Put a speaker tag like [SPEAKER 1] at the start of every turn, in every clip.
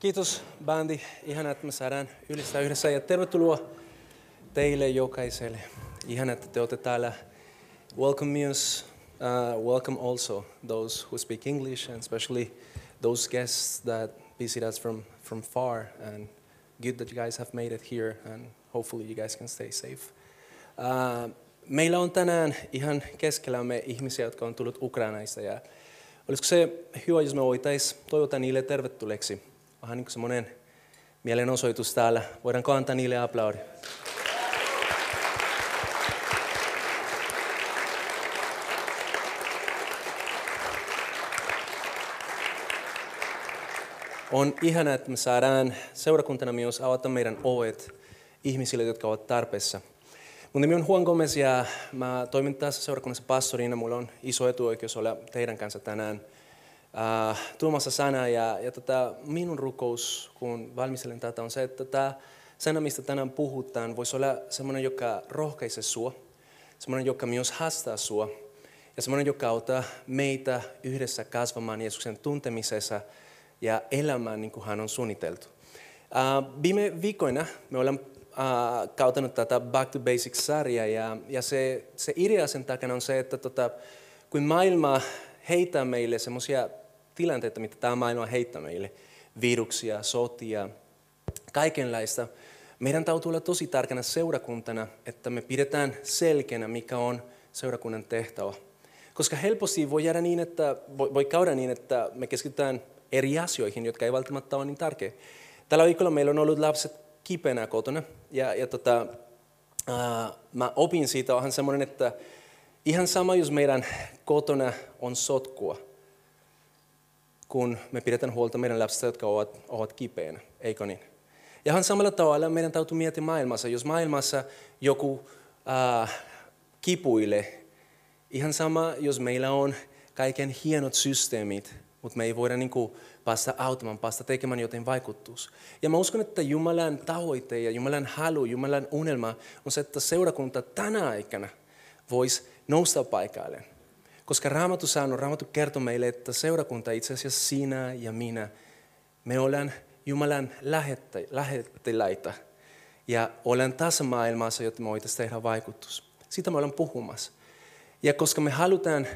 [SPEAKER 1] Kiitos bändi. Ihana, että me saadaan ylistää yhdessä. Ja tervetuloa teille jokaiselle. Ihana, että te olette täällä. Welcome us. Uh, welcome also those who speak English and especially those guests that visit us from, from far. And good that you guys have made it here and hopefully you guys can stay safe. Uh, meillä on tänään ihan keskellämme ihmisiä, jotka on tullut Ukrainaista. Ja olisiko se hyvä, jos me voitaisiin toivottaa niille tervetulleeksi vähän niin kuin semmoinen mielenosoitus täällä. Voidaan antaa niille aplaudi? On ihana, että me saadaan seurakuntana myös avata meidän ovet ihmisille, jotka ovat tarpeessa. Mun nimi on Juan Gomez ja mä toimin tässä seurakunnassa pastorina. Mulla on iso etuoikeus olla teidän kanssa tänään – äh, tuomassa sana. Ja, ja tota, minun rukous, kun valmistelen tätä, on se, että tämä sana, mistä tänään puhutaan, voisi olla sellainen, joka rohkaisee sua, sellainen, joka myös haastaa sua, ja sellainen, joka auttaa meitä yhdessä kasvamaan Jeesuksen tuntemisessa ja elämään niin kuin hän on suunniteltu. Uh, viime viikoina me olemme uh, kautanut tätä Back to Basics-sarjaa ja, ja se, se idea sen takana on se, että tota, kun maailma heitä meille semmoisia tilanteita, mitä tämä maailma heittää meille, viruksia, sotia, kaikenlaista. Meidän täytyy olla tosi tarkana seurakuntana, että me pidetään selkeänä, mikä on seurakunnan tehtävä. Koska helposti voi, jäädä niin, että, voi, käydä niin, että me keskitytään eri asioihin, jotka ei välttämättä ole niin tärkeä. Tällä viikolla meillä on ollut lapset kipeänä kotona. Ja, ja tota, ää, mä opin siitä vähän semmoinen, että ihan sama, jos meidän kotona on sotkua, kun me pidetään huolta meidän lapsista, jotka ovat, ovat kipeänä, eikö niin? Ja ihan samalla tavalla meidän täytyy miettiä maailmassa. Jos maailmassa joku äh, kipuilee, ihan sama, jos meillä on kaiken hienot systeemit, mutta me ei voida niin kuin, päästä auttamaan, päästä tekemään joten vaikutus. Ja mä uskon, että Jumalan tavoite ja Jumalan halu, Jumalan unelma on se, että seurakunta tänä aikana voisi nousta paikalleen koska Raamattu sanoo, Raamattu kertoo meille, että seurakunta itse asiassa sinä ja minä, me ollaan Jumalan lähettiläitä. Ja olen tässä maailmassa, jotta me voitaisiin tehdä vaikutus. Siitä me ollaan puhumassa. Ja koska me halutaan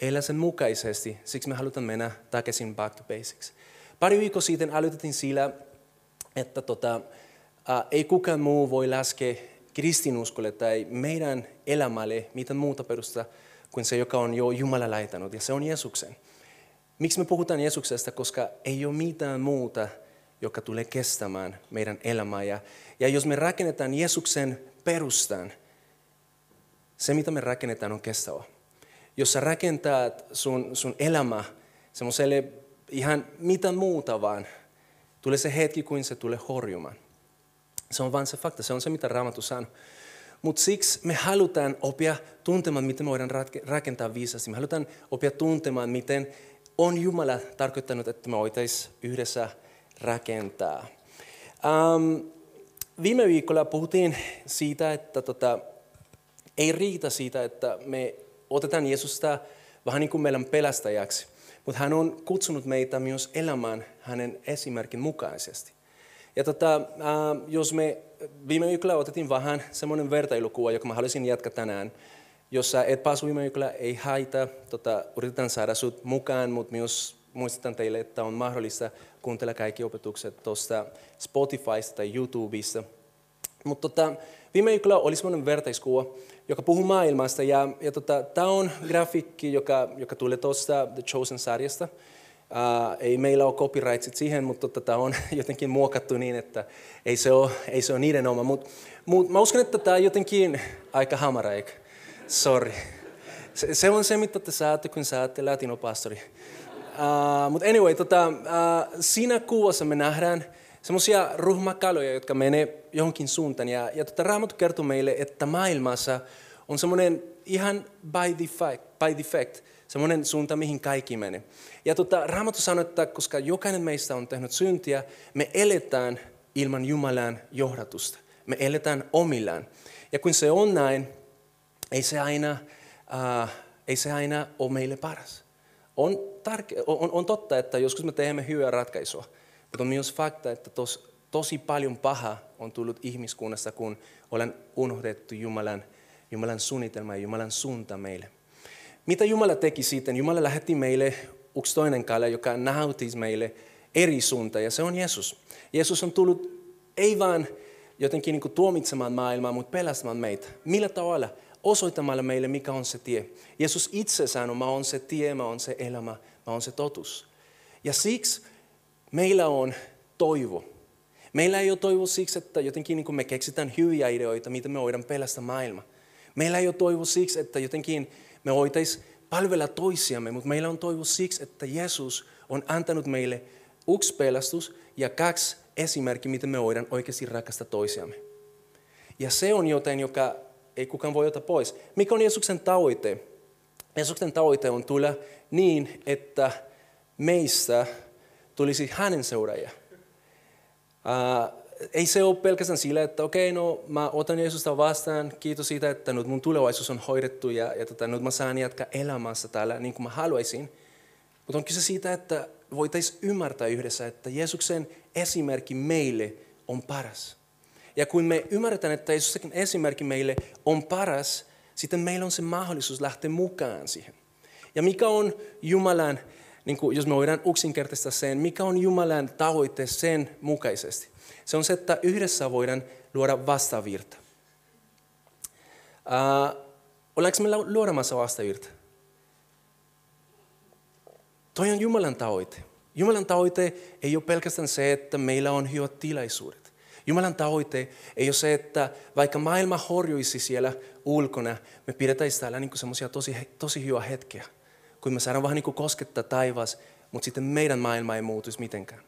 [SPEAKER 1] elää sen mukaisesti, siksi me halutaan mennä takaisin back to basics. Pari viikkoa sitten aloitettiin sillä, että tota, ää, ei kukaan muu voi laskea kristinuskolle tai meidän elämälle mitään muuta perusta kuin se, joka on jo Jumala laitanut, ja se on Jeesuksen. Miksi me puhutaan Jeesuksesta? Koska ei ole mitään muuta, joka tulee kestämään meidän elämää. Ja, ja jos me rakennetaan Jeesuksen perustan, se mitä me rakennetaan on kestävä. Jos sä rakentat sun, sun elämä semmoiselle ihan mitä muuta vaan, tulee se hetki, kuin se tulee horjumaan. Se on vain se fakta, se on se mitä Raamattu sanoo. Mutta siksi me halutaan oppia tuntemaan, miten me voidaan rakentaa viisasti. Me halutaan oppia tuntemaan, miten on Jumala tarkoittanut, että me voitaisiin yhdessä rakentaa. Um, viime viikolla puhuttiin siitä, että tota, ei riitä siitä, että me otetaan Jeesusta vähän niin kuin meidän pelästäjäksi, mutta hän on kutsunut meitä myös elämään hänen esimerkin mukaisesti. Ja tota, äh, jos me viime viikolla otettiin vähän semmoinen vertailukuva, joka mä haluaisin jatkaa tänään. Jos sä et päässyt viime viikolla, ei haita. Tota, yritetään saada sut mukaan, mutta myös muistutan teille, että on mahdollista kuuntella kaikki opetukset tuosta Spotifysta tai YouTubesta. Mutta tota, viime viikolla oli semmoinen vertaiskuva, joka puhuu maailmasta. Ja, ja tota, tämä on grafiikki, joka, joka tulee tuosta The Chosen-sarjasta. Uh, ei meillä ole copyrightsit siihen, mutta tämä on jotenkin muokattu niin, että ei se ole, ei se ole niiden oma. Mutta mut, mä uskon, että tämä on jotenkin aika hamara, eikö? Sorry. Se, se on se, mitä te saatte, kun saatte latinopastori. Uh, mutta anyway, tota, uh, siinä kuvassa me nähdään semmoisia ruhmakaloja, jotka menee johonkin suuntaan. Ja, ja tota, Raamattu kertoo meille, että maailmassa on semmoinen ihan by defect, by defect semmoinen suunta, mihin kaikki menee. Ja tota, Raamattu sanoo, että koska jokainen meistä on tehnyt syntiä, me eletään ilman Jumalan johdatusta. Me eletään omillaan. Ja kun se on näin, ei se aina, äh, ei se aina ole meille paras. On, tarke- on, on totta, että joskus me teemme hyvää ratkaisua, mutta on myös fakta, että tos, tosi paljon paha on tullut ihmiskunnasta, kun olen unohdettu Jumalan, Jumalan suunnitelma ja Jumalan suunta meille. Mitä Jumala teki sitten? Jumala lähetti meille yksi toinen kale, joka näytti meille eri suunta, ja se on Jeesus. Jeesus on tullut ei vain jotenkin niin tuomitsemaan maailmaa, mutta pelastamaan meitä. Millä tavalla? Osoittamalla meille, mikä on se tie. Jeesus itse sanoi, mä on se tie, mä on se elämä, mä on se totuus. Ja siksi meillä on toivo. Meillä ei ole toivo siksi, että jotenkin niin me keksitään hyviä ideoita, mitä me voidaan pelastaa maailma. Meillä ei ole toivo siksi, että jotenkin me voitaisiin palvella toisiamme, mutta meillä on toivo siksi, että Jeesus on antanut meille yksi pelastus ja kaksi esimerkki, miten me voidaan oikeasti rakastaa toisiamme. Ja se on jotain, joka ei kukaan voi ottaa pois. Mikä on Jeesuksen tavoite? Jeesuksen tavoite on tulla niin, että meistä tulisi hänen seuraajia. Ei se ole pelkästään sillä, että okei, okay, no mä otan Jeesusta vastaan, kiitos siitä, että nyt mun tulevaisuus on hoidettu ja, ja tota, nyt mä saan jatkaa elämässä täällä niin kuin mä haluaisin. Mutta on kyse siitä, että voitaisiin ymmärtää yhdessä, että Jeesuksen esimerkki meille on paras. Ja kun me ymmärretään, että Jeesuksen esimerkki meille on paras, sitten meillä on se mahdollisuus lähteä mukaan siihen. Ja mikä on Jumalan, niin kuin, jos me voidaan yksinkertaistaa sen, mikä on Jumalan tavoite sen mukaisesti? Se on se, että yhdessä voidaan luoda vastavirta. Uh, ollaanko me luodamassa vastavirta? Toi on Jumalan tavoite. Jumalan tavoite ei ole pelkästään se, että meillä on hyvät tilaisuudet. Jumalan tavoite ei ole se, että vaikka maailma horjuisi siellä ulkona, me pidetään täällä niin semmoisia tosi, tosi hyvä hetkeä. Kun me saadaan vähän niin kuin koskettaa taivas, mutta sitten meidän maailma ei muutuisi mitenkään.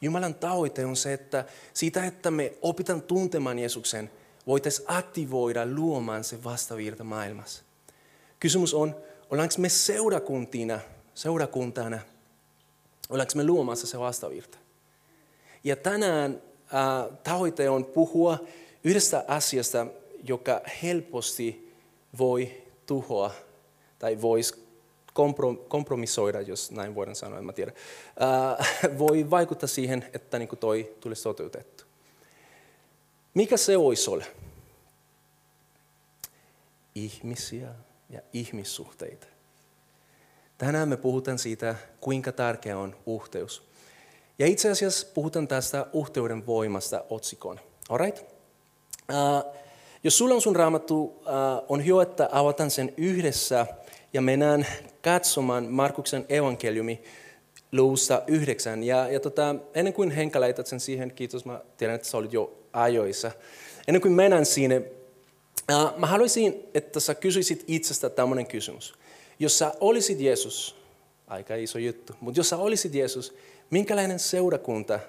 [SPEAKER 1] Jumalan tavoite on se, että siitä, että me opitaan tuntemaan Jeesuksen, voitaisiin aktivoida luomaan se vastavirta maailmassa. Kysymys on, ollaanko me seurakuntina seurakuntana, ollaanko me luomassa se vastavirta. Ja tänään äh, tavoite on puhua yhdestä asiasta, joka helposti voi tuhoa tai voisi kompromissoida, jos näin voidaan sanoa, en mä tiedä, äh, voi vaikuttaa siihen, että niin kuin toi tulisi toteutettu. Mikä se voisi olla? Ihmisiä ja ihmissuhteita. Tänään me puhutaan siitä, kuinka tärkeä on uhteus. Ja itse asiassa puhutaan tästä uhteuden voimasta otsikon. Alright? Uh, jos sulla on sun raamattu, uh, on hyvä, että avataan sen yhdessä ja mennään katsomaan Markuksen evankeliumi luussa yhdeksän. Ja, ja tota, ennen kuin Henka laitat sen siihen, kiitos, mä tiedän, että sä olit jo ajoissa. Ennen kuin mennään sinne, uh, mä haluaisin, että sä kysyisit itsestä tämmöinen kysymys. Jos sä olisit Jeesus, aika iso juttu, mutta jos sä olisit Jeesus, minkälainen seurakunta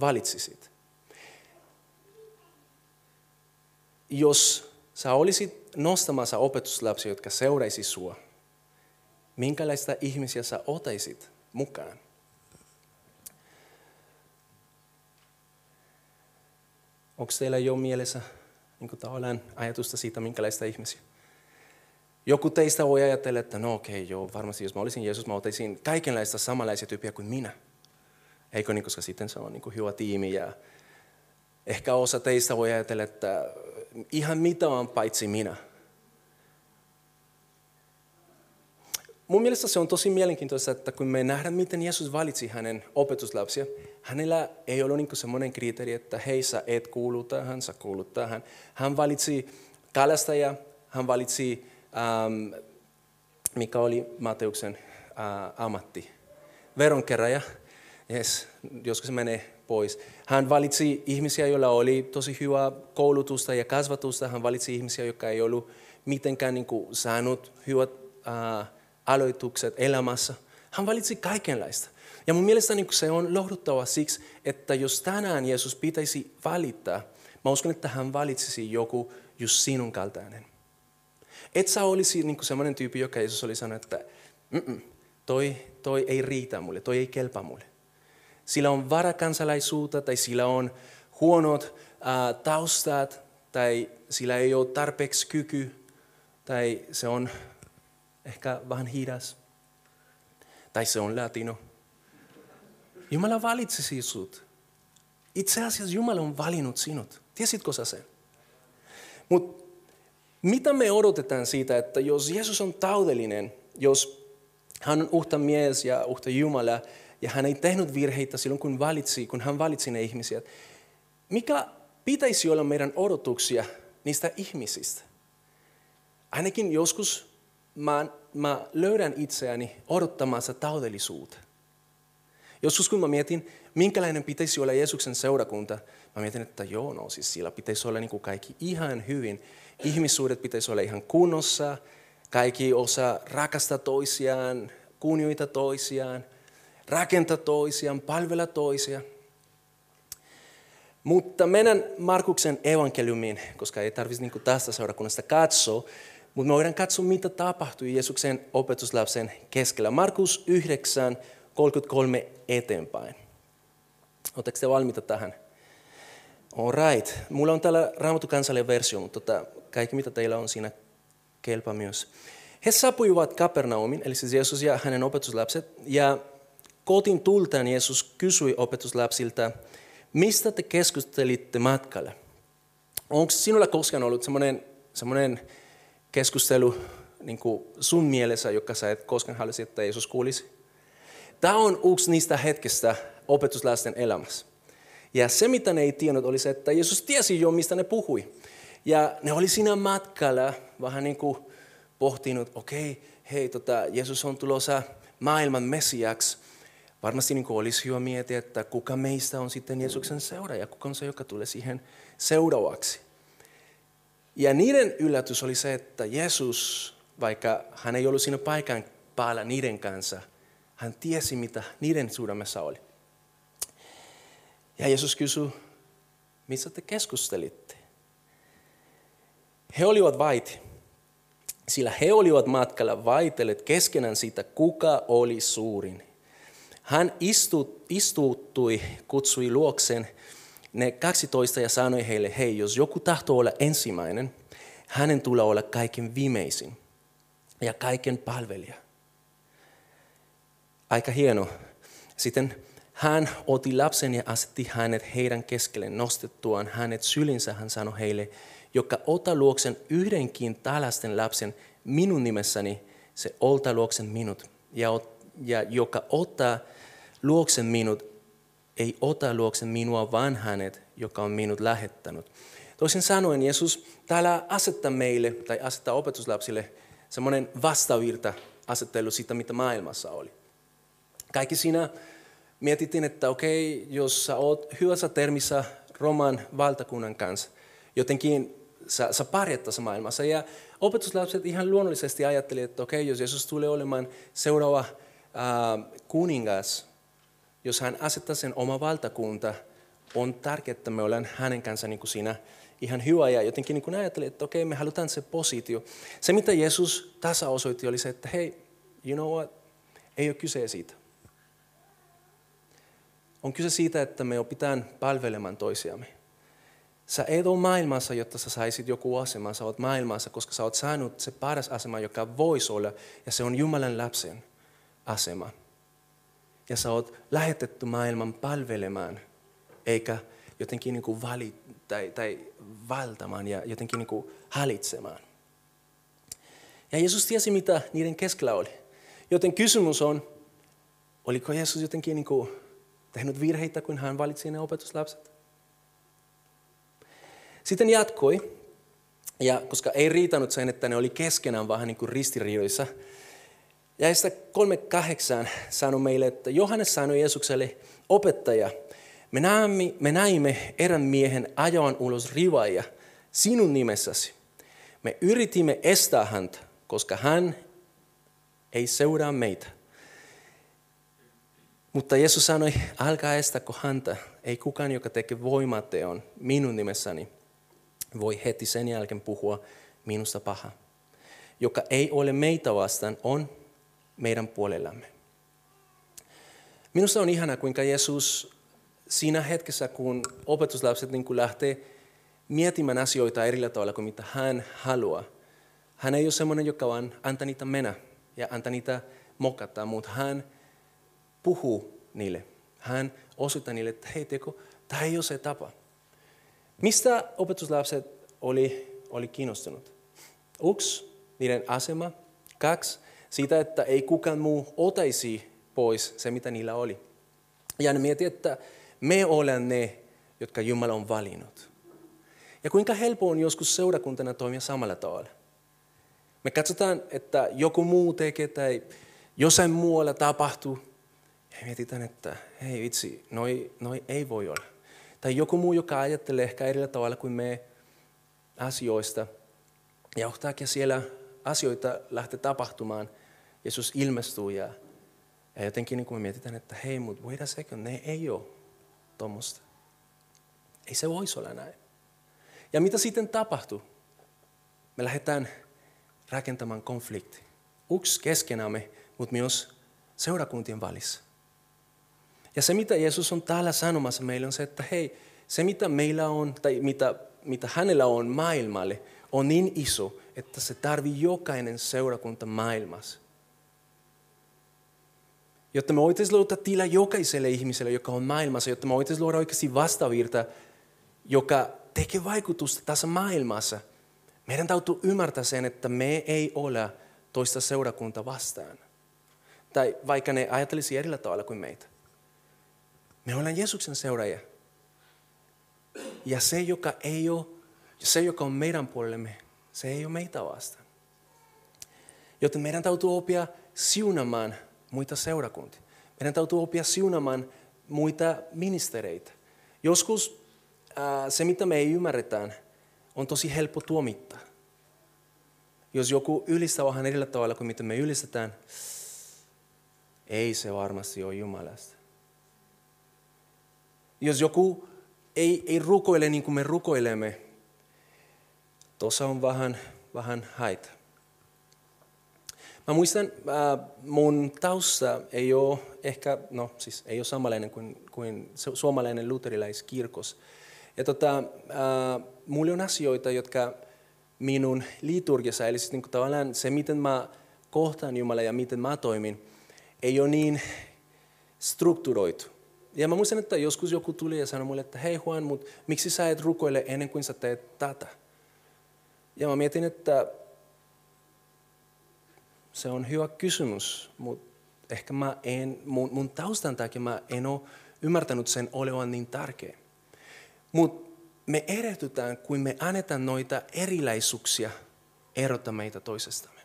[SPEAKER 1] valitsisit? Jos sä olisit nostamassa opetuslapsia, jotka seuraisi sua, minkälaista ihmisiä sä otaisit mukaan? Onko teillä jo mielessä niin tavallaan ajatusta siitä, minkälaista ihmisiä? Joku teistä voi ajatella, että no okei, okay, joo, varmasti jos mä olisin Jeesus, mä otaisin kaikenlaista samanlaisia tyyppiä kuin minä. Eikö niin, koska sitten se on niin hyvä tiimi ja ehkä osa teistä voi ajatella, että ihan mitä on paitsi minä. Mun mielestä se on tosi mielenkiintoista, että kun me nähdään, miten Jeesus valitsi hänen opetuslapsia, hänellä ei ollut niin semmoinen kriteeri, että hei sä et kuulu tähän, sä kuulut tähän. Hän valitsi kalastaja, hän valitsi ähm, mikä oli Mateuksen äh, ammatti. Veronkeräjä, yes, joskus menee pois. Hän valitsi ihmisiä, joilla oli tosi hyvää koulutusta ja kasvatusta. Hän valitsi ihmisiä, jotka ei ollut mitenkään niin kuin, saanut hyvät äh, aloitukset elämässä. Hän valitsi kaikenlaista. Ja mun mielestä niin se on lohduttava siksi, että jos tänään Jeesus pitäisi valittaa, mä uskon, että hän valitsisi joku just sinun kaltainen. Et sä olisi niin semmoinen tyyppi, joka Jeesus oli sanonut, että toi, toi ei riitä mulle, toi ei kelpaa mulle. Sillä on varakansalaisuutta tai sillä on huonot ää, taustat tai sillä ei ole tarpeeksi kyky tai se on ehkä vähän hidas tai se on latino. Jumala valitsisi sinut. Itse asiassa Jumala on valinnut sinut. Tiesitkö sä sen? Mutta mitä me odotetaan siitä, että jos Jeesus on taudellinen, jos hän on uhta mies ja uhta Jumala, ja hän ei tehnyt virheitä silloin, kun, valitsi, kun hän valitsi ne ihmisiä, mikä pitäisi olla meidän odotuksia niistä ihmisistä? Ainakin joskus mä, mä löydän itseäni odottamassa taudellisuutta. Joskus kun mä mietin, minkälainen pitäisi olla Jeesuksen seurakunta, mä mietin, että joo, no siis sillä pitäisi olla niin kuin kaikki ihan hyvin. Ihmissuudet pitäisi olla ihan kunnossa, kaikki osaa rakastaa toisiaan, kunnioita toisiaan, rakentaa toisiaan, palvella toisiaan. Mutta mennään Markuksen evankeliumiin, koska ei tarvitsisi niin tästä seurakunnasta katsoa, mutta me voidaan katsoa, mitä tapahtui Jeesuksen opetuslapsen keskellä. Markus 9, 33 eteenpäin. Oletteko te valmiita tähän? All right. Mulla on täällä Raamattu kansallinen versio, mutta tota, kaikki mitä teillä on siinä kelpaa myös. He saapuivat Kapernaumin, eli siis Jeesus ja hänen opetuslapset, ja kotiin tultaan Jeesus kysyi opetuslapsilta, mistä te keskustelitte matkalla? Onko sinulla koskaan ollut semmoinen, semmoinen keskustelu niin kuin sun mielessä, joka sä et koskaan halusi, että Jeesus kuulisi? Tämä on yksi niistä hetkistä opetuslasten elämässä. Ja se, mitä ne ei tiennyt, oli se, että Jeesus tiesi jo, mistä ne puhui. Ja ne oli siinä matkalla vähän niin kuin pohtinut, okei, okay, hei, tota, Jeesus on tulossa maailman messiaksi. Varmasti niin olisi hyvä miettiä, että kuka meistä on sitten Jeesuksen seuraaja, kuka on se, joka tulee siihen seuraavaksi. Ja niiden yllätys oli se, että Jeesus, vaikka hän ei ollut siinä paikan päällä niiden kanssa, hän tiesi, mitä niiden sydämessä oli. Ja Jeesus kysyi, missä te keskustelitte? He olivat vaiti, sillä he olivat matkalla vaitelleet keskenään siitä, kuka oli suurin. Hän istu, istuuttui, kutsui luokseen ne 12 ja sanoi heille, hei, jos joku tahtoo olla ensimmäinen, hänen tulee olla kaiken viimeisin ja kaiken palvelija. Aika hieno. Sitten hän otti lapsen ja asetti hänet heidän keskelleen nostettuaan hänet sylinsä. Hän sanoi heille, joka ota luoksen yhdenkin tällaisten lapsen minun nimessäni, se olta luoksen minut. Ja, ja joka ottaa luoksen minut, ei ota luoksen minua, vaan hänet, joka on minut lähettänyt. Toisin sanoen Jeesus täällä asettaa meille tai asettaa opetuslapsille semmoinen vastavirta asettelu siitä, mitä maailmassa oli. Kaikki siinä mietittiin, että okei, jos sä oot hyvässä termissä Roman valtakunnan kanssa, jotenkin sä, sä pärjät tässä maailmassa. Ja opetuslapset ihan luonnollisesti ajattelivat, että okei, jos Jeesus tulee olemaan seuraava kuningas, jos hän asettaa sen oma valtakunta, on tärkeää, että me ollaan hänen kanssa niin kuin siinä ihan hyvä. Ja jotenkin niin ajattelin, että okei, me halutaan se positio. Se, mitä Jeesus tässä osoitti, oli se, että hei, you know what, ei ole kyse siitä. On kyse siitä, että me opitaan palvelemaan toisiamme. Sä et ole maailmassa, jotta sä saisit joku asema. Sä oot maailmassa, koska sä oot saanut se paras asema, joka voisi olla. Ja se on Jumalan lapsen asema. Ja sä oot lähetetty maailman palvelemaan, eikä jotenkin niin kuin vali, tai, tai valtamaan ja jotenkin niin kuin hallitsemaan. Ja Jeesus tiesi, mitä niiden keskellä oli. Joten kysymys on, oliko Jeesus jotenkin niin kuin tehnyt virheitä, kun hän valitsi ne opetuslapset? Sitten jatkoi, ja koska ei riitänyt sen, että ne oli keskenään vähän niin kuin ristiriidoissa, ja sitä 3.8 sanoi meille, että Johannes sanoi Jeesukselle, opettaja, me näimme, me näimme erään miehen ajoan ulos rivaja sinun nimessäsi. Me yritimme estää häntä, koska hän ei seuraa meitä. Mutta Jeesus sanoi, älkää estäkö häntä. Ei kukaan, joka tekee voimateon minun nimessäni, voi heti sen jälkeen puhua minusta paha. Joka ei ole meitä vastaan, on meidän puolellamme. Minusta on ihana, kuinka Jeesus siinä hetkessä, kun opetuslapset niin kuin lähtee miettimään asioita eri tavalla kuin mitä hän haluaa. Hän ei ole sellainen, joka vaan antaa niitä mennä ja antaa niitä mokata, mutta hän puhuu niille. Hän osoittaa niille, että hei teko, tämä ei ole se tapa. Mistä opetuslapset oli, oli kiinnostunut? Yksi, niiden asema. Kaksi, siitä, että ei kukaan muu otaisi pois se, mitä niillä oli. Ja mieti, että me olemme ne, jotka Jumala on valinnut. Ja kuinka helppo on joskus seurakuntana toimia samalla tavalla. Me katsotaan, että joku muu tekee tai jossain muualla tapahtuu. Ja mietitään, että hei vitsi, noi, noi ei voi olla. Tai joku muu, joka ajattelee ehkä eri tavalla kuin me asioista. Ja yhtäkkiä siellä asioita lähtee tapahtumaan. Jeesus ilmestyy ja, ja jotenkin niin kuin me mietitään, että hei, mutta wait a second, ne ei ole tuommoista. Ei se voisi olla näin. Ja mitä sitten tapahtuu? Me lähdetään rakentamaan konflikti. Yksi keskenämme, mutta myös seurakuntien välissä. Ja se, mitä Jeesus on täällä sanomassa meille, on se, että hei, se mitä meillä on, tai mitä, mitä hänellä on maailmalle, on niin iso, että se tarvii jokainen seurakunta maailmassa. Jotta me voitaisiin luoda tila jokaiselle ihmiselle, joka on maailmassa, jotta me voitaisiin luoda oikeasti vastavirta, joka tekee vaikutusta tässä maailmassa. Meidän täytyy ymmärtää sen, että me ei ole toista seurakunta vastaan. Tai vaikka ne ajattelisi eri tavalla kuin meitä. Me ollaan Jeesuksen seuraajia. Ja se, joka ei ole, se, joka on meidän puolellemme, se ei ole meitä vastaan. Joten meidän täytyy oppia siunamaan muita seurakuntia. Meidän täytyy oppia siunamaan muita ministereitä. Joskus ää, se, mitä me ei ymmärretään, on tosi helppo tuomittaa. Jos joku ylistää vähän eri tavalla kuin mitä me ylistetään, ei se varmasti ole Jumalasta. Jos joku ei, ei rukoile niin kuin me rukoilemme, tuossa on vähän, vähän haita. Mä muistan, äh, mun tausta ei ole ehkä, no siis ei ole samanlainen kuin, kuin suomalainen luterilaiskirkos. Ja tota, äh, mulla on asioita, jotka minun liturgiassa, eli siis niin tavallaan se, miten mä kohtaan Jumala ja miten mä toimin, ei ole niin strukturoitu. Ja mä muistan, että joskus joku tuli ja sanoi mulle, että hei Juan, mutta miksi sä et rukoile ennen kuin sä teet tätä? Ja mä mietin, että se on hyvä kysymys, mutta ehkä mä en, mun, mun taustan takia mä en ole ymmärtänyt sen olevan niin tärkeä. Mutta me erehdytään, kun me annetaan noita erilaisuuksia erota meitä toisestamme.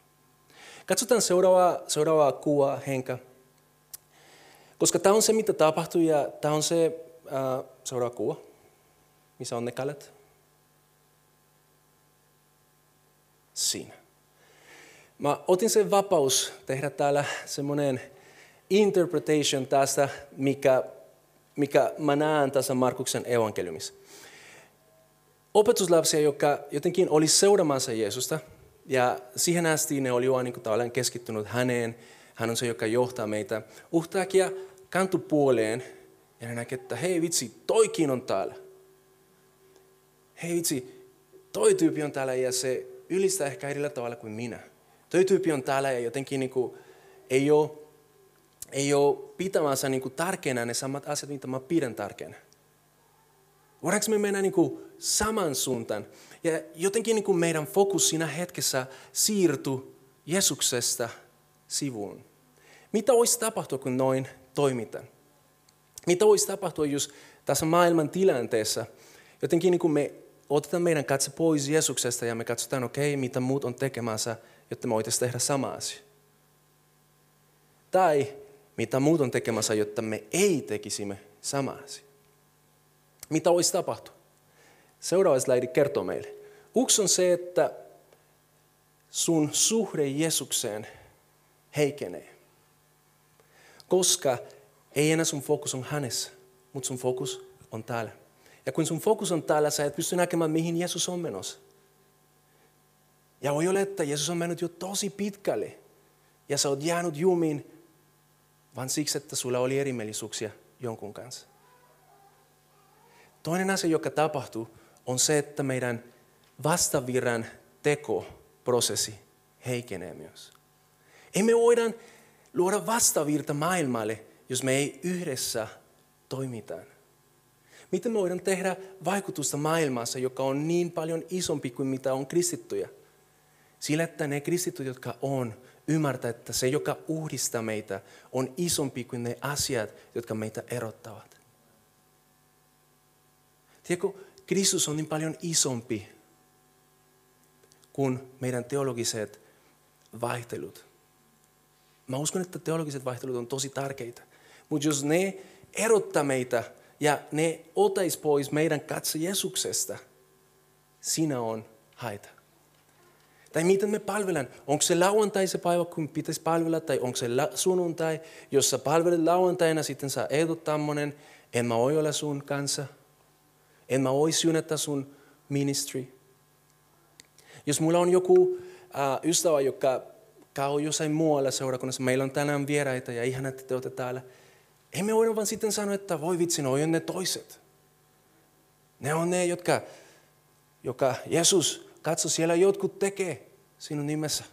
[SPEAKER 1] Katsotaan seuraavaa, seuraavaa kuva, Henka. Koska tämä on se, mitä tapahtuu, ja tämä on se äh, seuraava kuva. Missä on ne kalat? Siinä. Mä otin sen vapaus tehdä täällä semmoinen interpretation tästä, mikä, mikä mä näen tässä Markuksen evankeliumissa. Opetuslapsia, joka jotenkin oli seuraamassa Jeesusta, ja siihen asti ne oli vain niin tavallaan keskittynyt häneen. Hän on se, joka johtaa meitä. Uhtakia kantu puoleen ja ne näkee, että hei vitsi, toikin on täällä. Hei vitsi, toi tyyppi on täällä ja se ylistää ehkä eri tavalla kuin minä toi tyyppi on täällä ja jotenkin niin kuin, ei, ole, ei ole pitämänsä niin kuin tärkeänä ne samat asiat, mitä mä pidän tärkeänä. Voidaanko me mennä niin kuin saman suuntaan? Ja jotenkin niin kuin meidän fokus siinä hetkessä siirtyi Jeesuksesta sivuun. Mitä voisi tapahtua, kun noin toimitaan? Mitä voisi tapahtua, jos tässä maailman tilanteessa jotenkin niin kuin me otetaan meidän katse pois Jeesuksesta ja me katsotaan, okei, okay, mitä muut on tekemässä jotta me voitaisiin tehdä sama asia. Tai mitä muut on tekemässä, jotta me ei tekisimme sama asia. Mitä olisi tapahtua? Seuraava slaidi kertoo meille. Yksi on se, että sun suhde Jeesukseen heikenee. Koska ei enää sun fokus on hänessä, mutta sun fokus on täällä. Ja kun sun fokus on täällä, sä et pysty näkemään, mihin Jeesus on menossa. Ja voi olla, että Jeesus on mennyt jo tosi pitkälle. Ja sä oot jäänyt jumiin, vaan siksi, että sulla oli erimielisyyksiä jonkun kanssa. Toinen asia, joka tapahtuu, on se, että meidän vastavirran tekoprosessi heikenee myös. Emme voida luoda vastavirta maailmalle, jos me ei yhdessä toimitaan. Miten me voidaan tehdä vaikutusta maailmassa, joka on niin paljon isompi kuin mitä on kristittyjä? Sillä, että ne kristityt, jotka on, ymmärtää, että se, joka uhdistaa meitä, on isompi kuin ne asiat, jotka meitä erottavat. Tiedätkö, Kristus on niin paljon isompi kuin meidän teologiset vaihtelut. Mä uskon, että teologiset vaihtelut on tosi tärkeitä. Mutta jos ne erottaa meitä ja ne otais pois meidän katse Jeesuksesta, siinä on haita. Tai miten me palvellaan. Onko se lauantai se päivä, kun pitäisi palvella, tai onko se sunnuntai, jos sä palvelet lauantaina, sitten sä ehdot tämmöinen, en mä voi olla sun kanssa, en mä voi syynätä sun ministry. Jos mulla on joku uh, ystävä, joka käy jossain muualla seurakunnassa, meillä on tänään vieraita ja ihan että te olette täällä, emme voi vaan sitten sanoa, että voi vitsi, no on ne toiset. Ne on ne, jotka, joka Jeesus, katso siellä jotkut tekee sinun nimessä.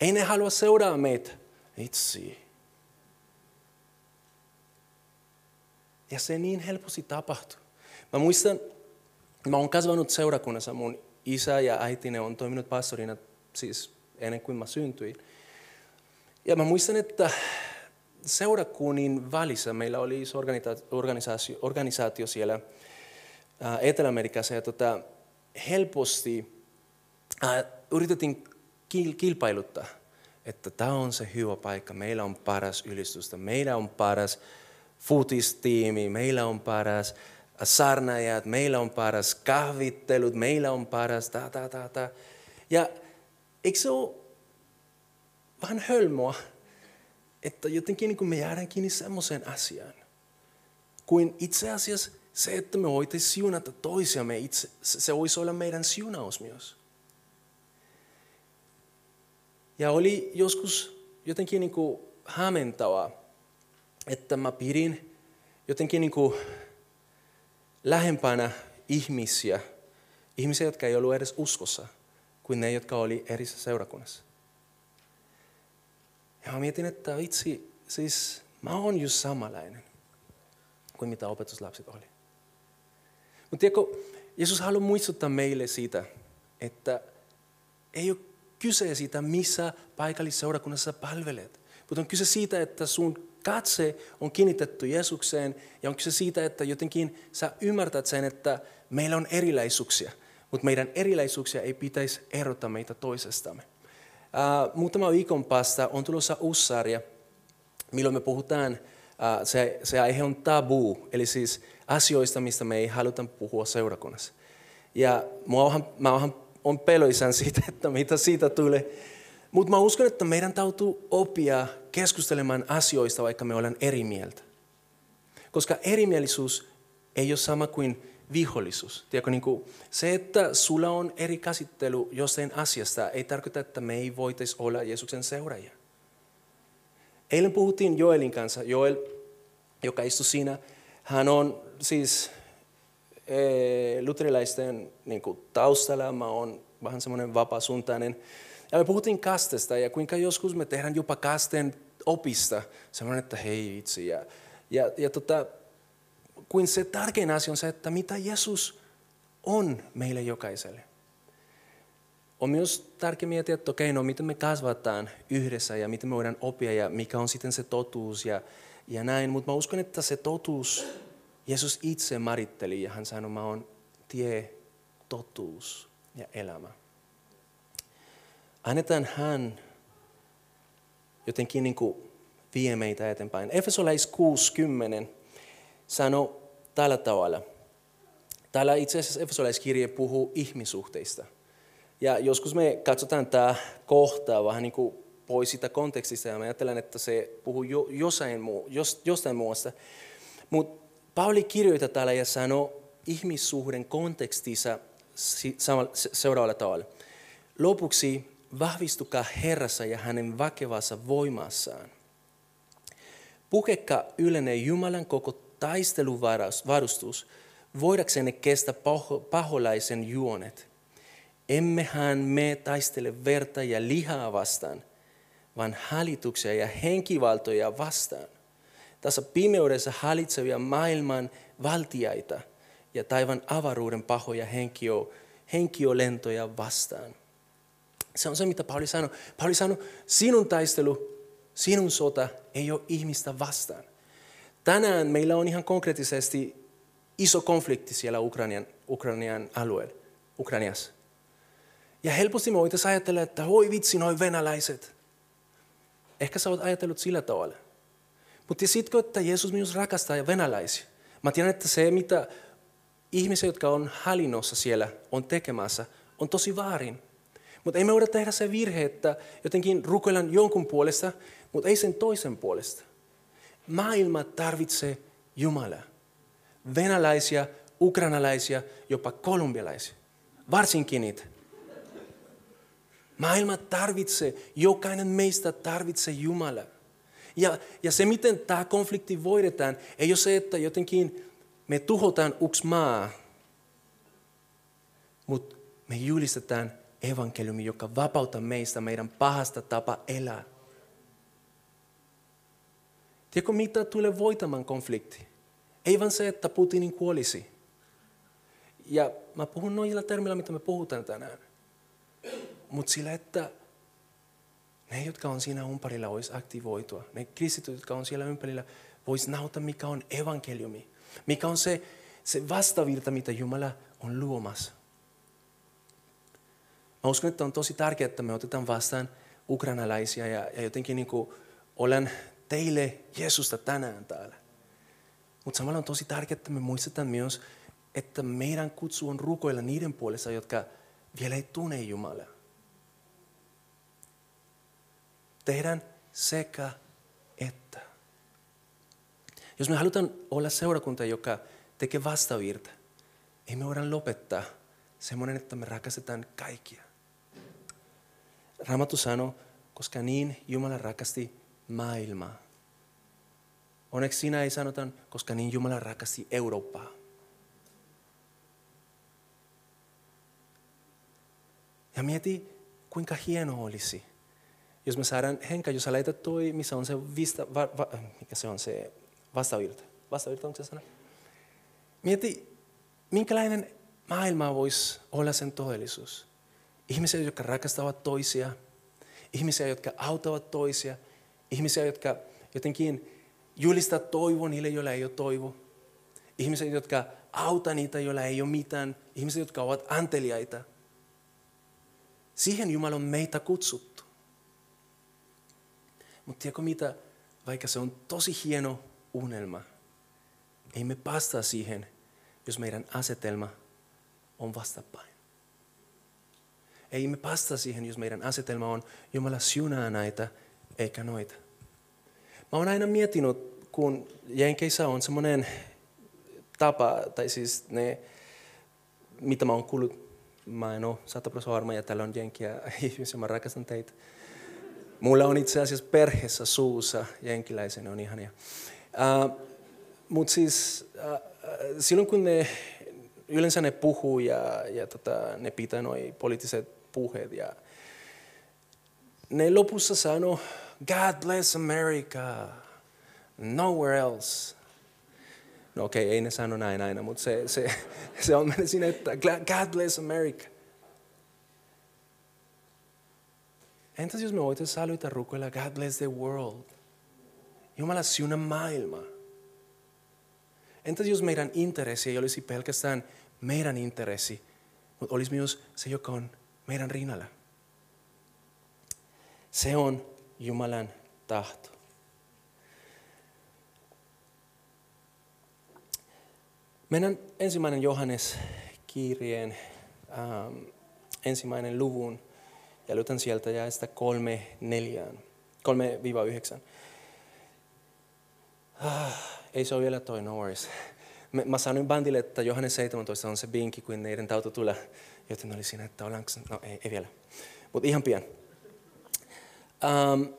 [SPEAKER 1] Ei ne halua seurata meitä. Itse. Ja se niin helposti tapahtuu. Mä muistan, mä oon kasvanut seurakunnassa. Mun isä ja äiti ne on toiminut pastorina siis ennen kuin mä syntyin. Ja mä muistan, että seurakunnin välissä meillä oli iso organisaatio, organisaatio siellä Etelä-Amerikassa ja tota, helposti äh, yritettiin kilpailuttaa, että tämä on se hyvä paikka, meillä on paras ylistystä, meillä on paras futistiimi, meillä on paras sarnajat, meillä on paras kahvittelut, meillä on paras ta ta ta ta. Ja eikö se ole vähän hölmoa, että jotenkin niin me jäädään kiinni semmoiseen asiaan, kuin itse asiassa se, että me voitaisiin siunata toisiamme, itse, se voisi olla meidän siunaus myös. Ja oli joskus jotenkin niin kuin hämmentävää, että mä pidin jotenkin niin kuin lähempänä ihmisiä, ihmisiä, jotka ei ollut edes uskossa, kuin ne, jotka oli eri seurakunnassa. Ja mä mietin, että vitsi, siis mä oon just samanlainen kuin mitä opetuslapset oli. Mutta tiedätkö, Jeesus haluaa muistuttaa meille siitä, että ei ole kyse siitä, missä paikallisseurakunnassa palvelet. Mutta on kyse siitä, että sun katse on kiinnitetty Jeesukseen ja on kyse siitä, että jotenkin sä ymmärtät sen, että meillä on erilaisuuksia, mutta meidän erilaisuuksia ei pitäisi erota meitä toisestamme. Uh, muutama viikon päästä on tulossa uusi sarja, milloin me puhutaan, uh, se, se aihe on tabu, eli siis asioista, mistä me ei haluta puhua seurakunnassa. Ja mä vähän on peloisan siitä, että mitä siitä tulee. Mutta mä uskon, että meidän täytyy oppia keskustelemaan asioista, vaikka me ollaan eri mieltä. Koska erimielisyys ei ole sama kuin vihollisuus. Tiedätkö, niin kuin se, että sulla on eri käsittely jostain asiasta, ei tarkoita, että me ei voitaisi olla Jeesuksen seuraajia. Eilen puhuttiin Joelin kanssa. Joel, joka istui siinä, hän on siis luterilaisten niin taustalla oon vähän semmoinen vapaa-suuntainen. Ja me puhuttiin kastesta ja kuinka joskus me tehdään jopa kasten opista semmoinen, että hei itse. Ja, ja, ja tota, kuin se tärkein asia on se, että mitä Jeesus on meille jokaiselle. On myös tärkeää miettiä, että okei, no miten me kasvataan yhdessä ja miten me voidaan oppia ja mikä on sitten se totuus ja, ja näin. Mutta mä uskon, että se totuus Jeesus itse maritteli ja hän sanoi, mä oon tie, totuus ja elämä. Annetaan hän jotenkin niin kuin vie meitä eteenpäin. Efesolais 6.10 sanoi tällä tavalla. Täällä itse asiassa Efesolaiskirje puhuu ihmisuhteista. Ja joskus me katsotaan tämä kohta vähän niin kuin pois sitä kontekstista ja mä ajattelen, että se puhuu jo, jossain muu, jos, jostain muusta. Mutta Pauli kirjoittaa täällä ja sanoo ihmissuhden kontekstissa seuraavalla tavalla. Lopuksi vahvistukaa Herrassa ja hänen vakevassa voimassaan. Pukekka ylene Jumalan koko taisteluvarustus, voidaksenne kestä paholaisen juonet. Emmehän me taistele verta ja lihaa vastaan, vaan hallituksia ja henkivaltoja vastaan. Tässä pimeydessä hallitsevia maailman valtiaita ja taivan avaruuden pahoja henkio, henkiolentoja vastaan. Se on se, mitä Pauli sanoi. Pauli sanoi, sinun taistelu, sinun sota ei ole ihmistä vastaan. Tänään meillä on ihan konkreettisesti iso konflikti siellä Ukrainian, Ukrainian alueella, Ukrainiassa. Ja helposti me voitaisiin ajatella, että voi vitsi, noin venäläiset. Ehkä sä oot ajatellut sillä tavalla. Mutta tiesitkö, että Jeesus myös rakastaa venäläisiä? Mä tiedän, että se, mitä ihmiset, jotka on hallinnossa siellä, on tekemässä, on tosi väärin. Mutta ei me voida tehdä se virhe, että jotenkin rukoillaan jonkun puolesta, mutta ei sen toisen puolesta. Maailma tarvitsee Jumalaa. Venäläisiä, ukrainalaisia, jopa kolumbialaisia. Varsinkin niitä. Maailma tarvitsee, jokainen meistä tarvitsee Jumalaa. Ja, ja se, miten tämä konflikti voidetaan, ei ole se, että jotenkin me tuhotaan yksi maa, mutta me julistetaan evankeliumi, joka vapauttaa meistä meidän pahasta tapa elää. Tiedätkö, mitä tulee voitamaan konflikti? Ei vain se, että Putinin kuolisi. Ja mä puhun noilla termillä, mitä me puhutaan tänään. Mutta sillä, että ne, jotka on siinä ympärillä, olisi aktivoitua. Ne kristityt, jotka on siellä ympärillä, voisi nauta, mikä on evankeliumi. Mikä on se, se vastavirta, mitä Jumala on luomassa. Mä uskon, että on tosi tärkeää, että me otetaan vastaan ukrainalaisia ja, ja jotenkin niin kuin olen teille Jeesusta tänään täällä. Mutta samalla on tosi tärkeää, että me muistetaan myös, että meidän kutsu on rukoilla niiden puolesta, jotka vielä ei tunne Jumalaa. Tehdään sekä että. Jos me halutaan olla seurakunta, joka tekee vastavirta, ei me voida lopettaa semmoinen, että me rakastetaan kaikkia. Raamattu sanoo, koska niin Jumala rakasti maailmaa. Onneksi siinä ei sanota, koska niin Jumala rakasti Eurooppaa. Ja mieti, kuinka hieno olisi, jos me saadaan, Henka, jos sä laitat toi, missä on se, vista, va, va, mikä se on se vastavirta. Vastavirta onko se sana? Mieti, minkälainen maailma voisi olla sen todellisuus. Ihmisiä, jotka rakastavat toisia. Ihmisiä, jotka auttavat toisia. Ihmisiä, jotka jotenkin julistaa toivon niille, joilla ei ole toivo. Ihmisiä, jotka auttavat niitä, joilla ei ole mitään. Ihmisiä, jotka ovat anteliaita. Siihen Jumala on meitä kutsuttu. Mutta tiedätkö mitä? Vaikka se on tosi hieno unelma, ei me päästä siihen, jos meidän asetelma on vastapäin. Ei me päästä siihen, jos meidän asetelma on Jumala siunaa näitä eikä noita. Mä oon aina miettinyt, kun Jenkeissä on semmoinen tapa, tai siis ne, mitä mä oon kuullut, mä en ole sata varma, ja täällä on jenkiä ihmisiä, mä rakastan teitä. Mulla on itse asiassa perheessä suussa jenkiläisen, on ihania. Uh, Mutta siis uh, silloin kun ne, yleensä ne puhuu ja, ja tota, ne pitää noi poliittiset puheet ja ne lopussa sanoo, God bless America, nowhere else. No okei, okay, ei ne sano näin aina, mutta se, se, se on mennyt sinne, että God bless America. Entäs jos me voitaisiin saluita rukoilla, God bless the world. Jumala siunaa maailma. Entäs jos meidän intressi ei olisi pelkästään meidän intressi, mutta olisi myös se, joka on meidän rinnalla. Se on Jumalan tahto. Mennään ensimmäinen Johannes kirjeen ähm, ensimmäinen luvun Ja lytän sieltä jaesta kolme neljään. 3-9. Ah, ei se ole vielä toi, no worries. Mä sanoin bandille, että Johannes 17 on se binki, kun neiden tautu tulee. Joten oli siinä, että ollaanko, no ei, ei vielä. Mutta ihan pian. Um,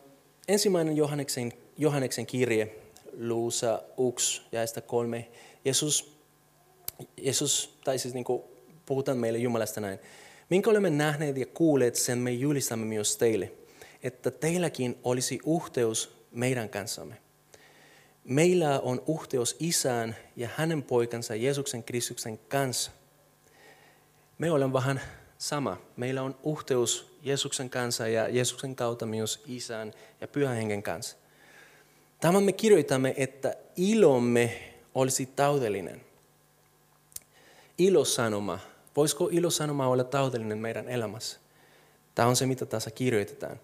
[SPEAKER 1] ensimmäinen Johanneksen, Johanneksen kirje, luusa 1, jaesta kolme. Jeesus, Jeesus tai siis niin kuin puhutaan meille Jumalasta näin. Minkä olemme nähneet ja kuulleet, sen me julistamme myös teille, että teilläkin olisi uhteus meidän kanssamme. Meillä on uhteus isään ja hänen poikansa Jeesuksen Kristuksen kanssa. Me olemme vähän sama. Meillä on uhteus Jeesuksen kanssa ja Jeesuksen kautta myös isän ja pyhän hengen kanssa. Tämän me kirjoitamme, että ilomme olisi taudellinen. Ilosanoma. Voisiko ilosanoma olla taudellinen meidän elämässä? Tämä on se, mitä tässä kirjoitetaan.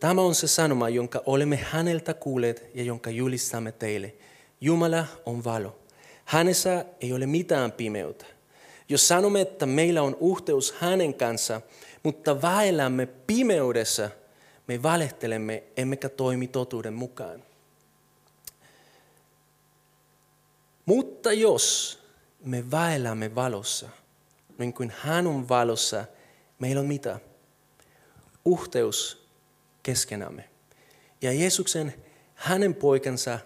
[SPEAKER 1] Tämä on se sanoma, jonka olemme häneltä kuulleet ja jonka julistamme teille. Jumala on valo. Hänessä ei ole mitään pimeyttä. Jos sanomme, että meillä on uhteus hänen kanssa, mutta vaellämme pimeydessä, me valehtelemme emmekä toimi totuuden mukaan. Mutta jos me vaellämme valossa, niin kuin hän on valossa, meillä on mitä? Uhteus keskenämme. Ja Jeesuksen, hänen poikansa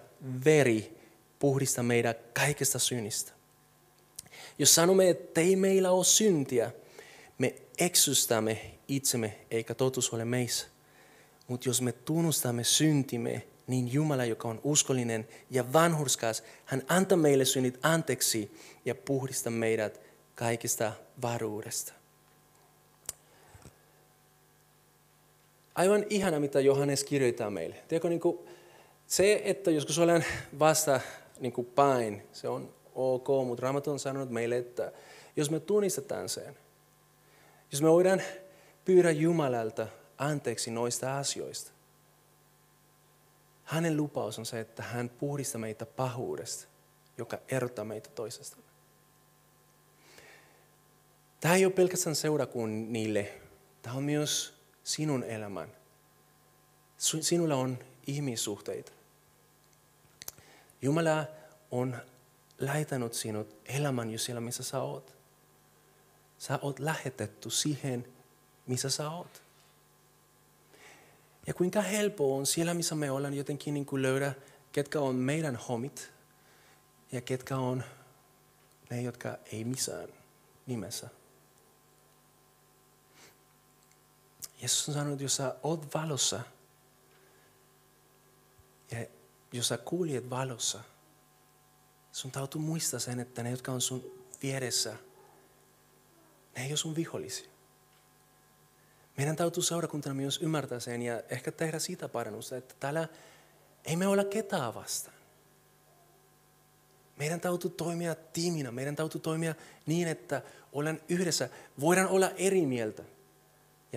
[SPEAKER 1] veri puhdistaa meidät kaikesta synnistä. Jos sanomme, että ei meillä ole syntiä, me eksystämme itsemme, eikä totuus ole meissä. Mutta jos me tunnustamme syntimme, niin Jumala, joka on uskollinen ja vanhurskas, hän antaa meille synnit anteeksi ja puhdistaa meidät kaikista varuudesta. Aivan ihana, mitä Johannes kirjoittaa meille. Tiedätkö, niin kuin, se, että joskus olen vasta niin kuin pain, se on ok, mutta Raamattu on sanonut meille, että jos me tunnistetaan sen, jos me voidaan pyydä Jumalalta anteeksi noista asioista, hänen lupaus on se, että hän puhdistaa meitä pahuudesta, joka erottaa meitä toisesta. Tämä ei ole pelkästään seurakunnille, tämä on myös sinun elämän. Sinulla on ihmissuhteita. Jumala on lähetänyt sinut elämän jo siellä, missä sä oot. Sä oot lähetetty siihen, missä sä oot. Ja kuinka helppo on siellä, missä me ollaan jotenkin niin kuin löydä, ketkä on meidän homit ja ketkä on ne, jotka ei missään nimessä. Jeesus on sanonut, jos sä oot valossa ja jos sä kuljet valossa, sun täytyy muistaa sen, että ne, jotka on sun vieressä, ne ei ole sun vihollisia. Meidän täytyy seurakuntana myös ymmärtää sen ja ehkä tehdä siitä parannusta, että täällä ei me olla ketään vastaan. Meidän täytyy toimia tiiminä, meidän täytyy toimia niin, että ollaan yhdessä. Voidaan olla eri mieltä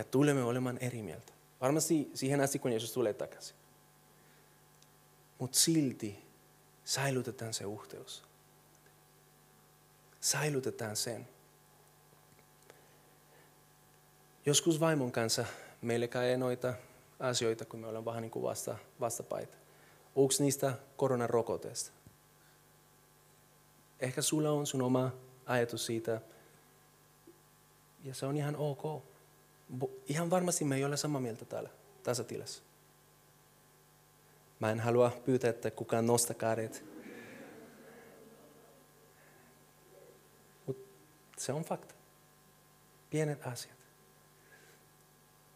[SPEAKER 1] ja tulemme olemaan eri mieltä. Varmasti siihen asti, kun Jeesus tulee takaisin. Mutta silti säilytetään se uhteus. Säilytetään sen. Joskus vaimon kanssa meille käy noita asioita, kun me ollaan vähän niin kuin vasta, vastapaita. Onko niistä koronarokoteista? Ehkä sulla on sun oma ajatus siitä, ja se on ihan ok. Ihan varmasti me ei ole samaa mieltä täällä tässä tilassa. Mä en halua pyytää, että kukaan nosta kädet. Mutta se on fakta. Pienet asiat.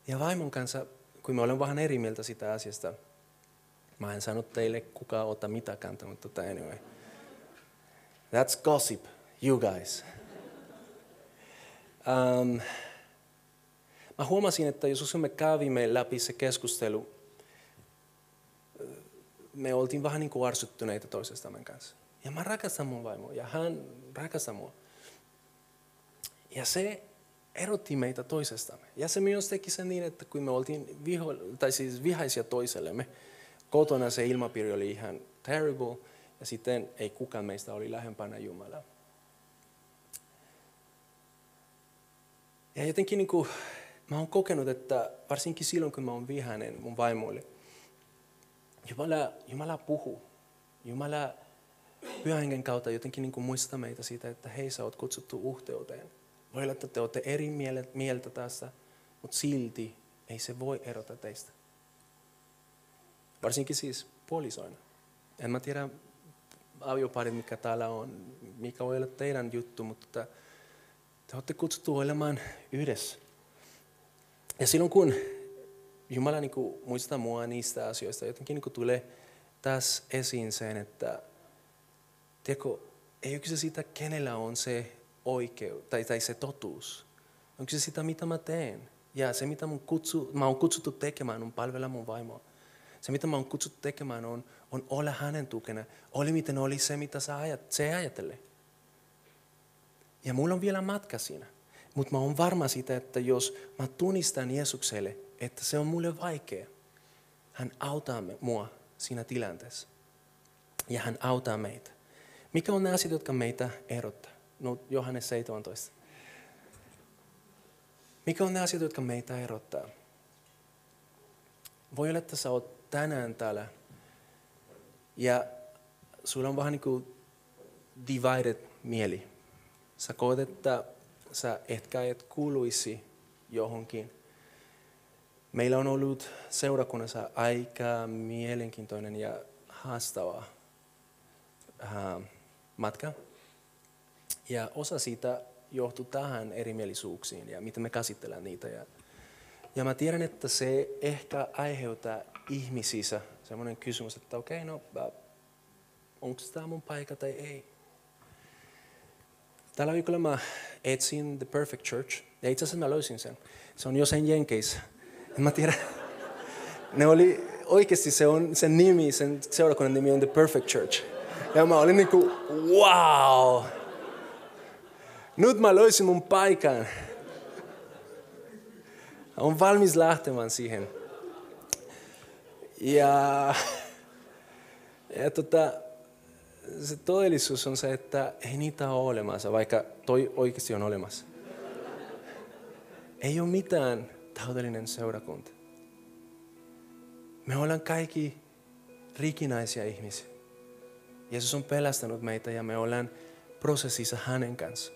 [SPEAKER 1] Ja vaimon kanssa, kun me olen vähän eri mieltä sitä asiasta, mä en sanonut teille kukaan ottaa mitä kantaa, mutta tota anyway. That's gossip, you guys. Um, mä huomasin, että jos me kävimme läpi se keskustelu, me oltiin vähän niin kuin arsuttuneita toisestamme kanssa. Ja mä rakastan mun vaimoa ja hän rakastaa mua. Ja se erotti meitä toisestamme. Ja se myös teki sen niin, että kun me oltiin viho, tai siis vihaisia toisellemme, kotona se ilmapiiri oli ihan terrible, ja sitten ei kukaan meistä oli lähempänä Jumalaa. Ja jotenkin niin kuin, mä oon kokenut, että varsinkin silloin, kun mä oon vihainen mun vaimoille, Jumala, Jumala puhuu. Jumala pyhän kautta jotenkin niin kuin muistaa meitä siitä, että hei, sä oot kutsuttu uhteuteen. Voi olla, että te olette eri mieltä tässä, mutta silti ei se voi erota teistä. Varsinkin siis puolisoina. En mä tiedä avioparit, mikä täällä on, mikä voi olla teidän juttu, mutta te olette kutsuttu olemaan yhdessä. Ja silloin kun Jumala niin kuin muistaa mua niistä asioista, jotenkin niin kuin tulee taas esiin sen, että tiedätkö, ei ole se siitä, kenellä on se oikeus tai, tai se totuus. Onko se sitä, mitä mä teen? Ja se, mitä mun kutsu, mä oon kutsuttu tekemään, on palvella mun vaimoa. Se, mitä mä oon kutsuttu tekemään, on, on olla hänen tukena. Oli miten oli se, mitä sä ajat, se ajattelee. Ja mulla on vielä matka siinä. Mutta mä oon varma siitä, että jos mä tunnistan Jeesukselle, että se on mulle vaikea, hän auttaa mua siinä tilanteessa. Ja hän auttaa meitä. Mikä on ne asiat, jotka meitä erottaa? No, Johannes 17. Mikä on ne asiat, jotka meitä erottaa? Voi olla, että sä oot tänään täällä ja sulla on vähän niin kuin divided mieli. Sä koet, että sä ehkä et kuuluisi johonkin. Meillä on ollut seurakunnassa aika mielenkiintoinen ja haastava äh, matka. Ja osa siitä johtuu tähän erimielisyyksiin ja miten me käsitellään niitä. Ja, ja mä tiedän, että se ehkä aiheuttaa ihmisissä sellainen kysymys, että okei, okay, no onko tämä mun paikka tai ei. Tällä viikolla mä etsin The Perfect Church ja itse asiassa mä löysin sen. Se on jossain Jenkeissä. En mä tiedä. Ne oli, oikeasti se on sen nimi, sen seurakunnan nimi on The Perfect Church. Ja mä olin niinku, wow! Nyt mä löysin mun paikan. On valmis lähtemään siihen. Ja, ja tota, se todellisuus on se, että ei niitä ole olemassa, vaikka toi oikeasti on olemassa. Ei ole mitään täydellinen seurakunta. Me ollaan kaikki rikinaisia ihmisiä. Jeesus on pelastanut meitä ja me ollaan prosessissa hänen kanssa.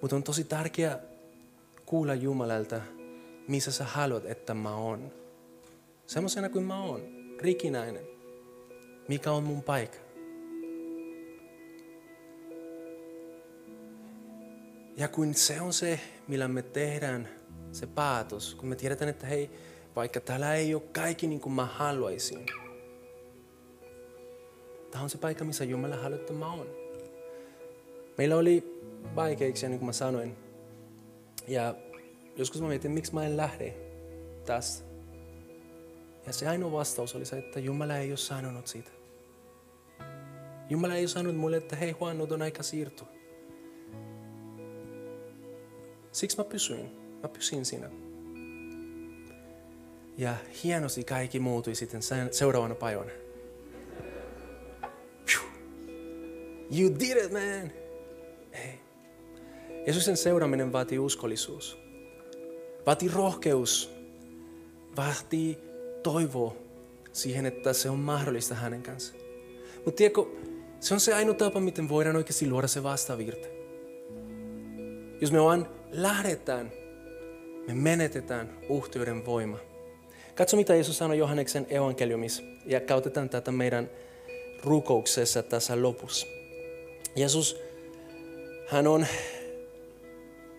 [SPEAKER 1] Mutta on tosi tärkeää kuulla Jumalalta, missä sä haluat, että mä oon. Semmoisena kuin mä oon, rikinäinen. Mikä on mun paikka? Ja kun se on se, millä me tehdään se päätös, kun me tiedetään, että hei, vaikka täällä ei ole kaikki niin kuin mä haluaisin, tämä on se paikka, missä Jumala haluaa, että mä oon. Meillä oli vaikeuksia, niin kuin mä sanoin. Ja joskus mä mietin, miksi mä en lähde tästä. Ja se ainoa vastaus oli se, että Jumala ei ole sanonut siitä. Jumala ei sanonut mulle, että hei Juan, nyt on aika siirtyä. Siksi mä pysyin. Mä pysyin siinä. Ja hienosti kaikki muutui sitten seuraavana päivänä. You did it, man! Hei. Jeesuksen seuraaminen vaatii uskollisuus. Vaatii rohkeus. Vaatii toivoa siihen, että se on mahdollista hänen kanssa. Mutta tiedätkö, se on se ainoa tapa, miten voidaan oikeasti luoda se vastavirta. Jos me vaan lähdetään, me menetetään uhtiuden voima. Katso, mitä Jeesus sanoi Johanneksen evankeliumissa ja käytetään tätä meidän rukouksessa tässä lopussa. Jeesus, hän on